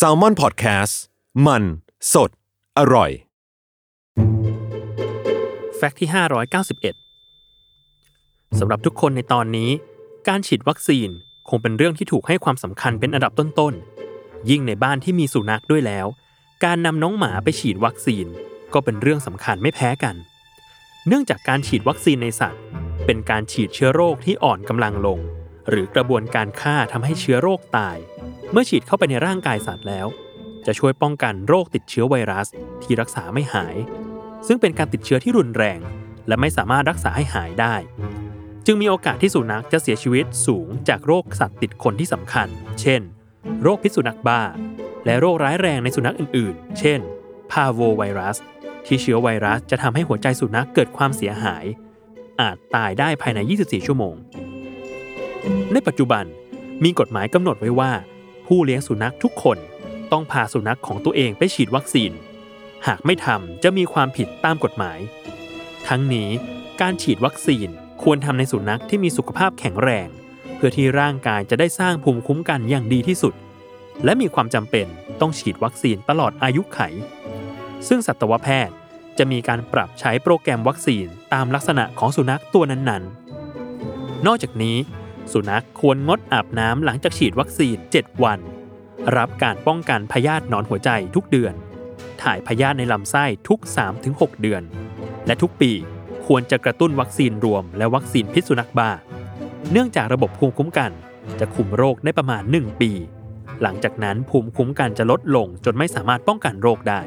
s a l ม o n PODCAST มัน สด อร่อย แฟกต์ที่ 591 สำหรับทุกคนในตอนนี้ การฉีดวัคซีนคงเป็นเรื่องที่ถูกให้ความสำคัญเป็นอันดับต้นๆ ยิ่งในบ้านที่มีสุนัขด้วยแล้ว การนำน้องหมาไปฉีดวัคซีน ก็เป็นเรื่องสำคัญไม่แพ้กัน เนื่องจากการฉีดวัคซีนในสัตว์ เป็นการฉีดเชื้อโรคที่อ่อนกำลังลง หรือกระบวนการฆ่าทำให้เชื้อโรคตาย เมื่อฉีดเข้าไปในร่างกายสัตว์แล้ว จะช่วยป้องกันโรคติดเชื้อไวรัสที่รักษาไม่หาย ซึ่งเป็นการติดเชื้อที่รุนแรง และไม่สามารถรักษาให้หายได้ จึงมีโอกาสที่สุนัขจะเสียชีวิตสูงจากโรคสัตว์ติดคนที่สำคัญ เช่น โรคพิษสุนัขบ้า และโรคร้ายแรงในสุนัขอื่น ๆ เช่น พาโวไวรัส ที่เชื้อไวรัสจะทำให้หัวใจสุนัขเกิดความเสียหาย อาจตายได้ภายใน 24 ชั่วโมง ในปัจจุบันมีกฎหมายกำหนดไว้ว่า ผู้เลี้ยงสุนัขทุกคนต้องพาสุนัขของตัวเองไปฉีดวัคซีน หากไม่ทำจะมีความผิดตามกฎหมาย ทั้งนี้การฉีดวัคซีนควรทำในสุนัขที่มีสุขภาพแข็งแรง เพื่อที่ร่างกายจะได้สร้างภูมิคุ้มกันอย่างดีที่สุด และมีความจำเป็นต้องฉีดวัคซีนตลอดอายุไข ซึ่งสัตวแพทย์จะมีการปรับใช้โปรแกรมวัคซีนตามลักษณะของสุนัขตัวนั้นๆ นอกจากนี้ สุนัขควรงดอาบน้ำหลังจากฉีดวัคซีน 7 วัน รับการป้องกันพยาธิหนอนหัวใจทุกเดือน ถ่ายพยาธิในลำไส้ทุก 3-6 เดือน และทุกปีควรจะกระตุ้นวัคซีนรวมและวัคซีนพิษสุนัขบ้า เนื่องจากระบบภูมิคุ้มกัน จะคุมโรคได้ประมาณ 1 ปี หลังจากนั้นภูมิคุ้มกันจะลดลงจนไม่สามารถป้องกันโรคได้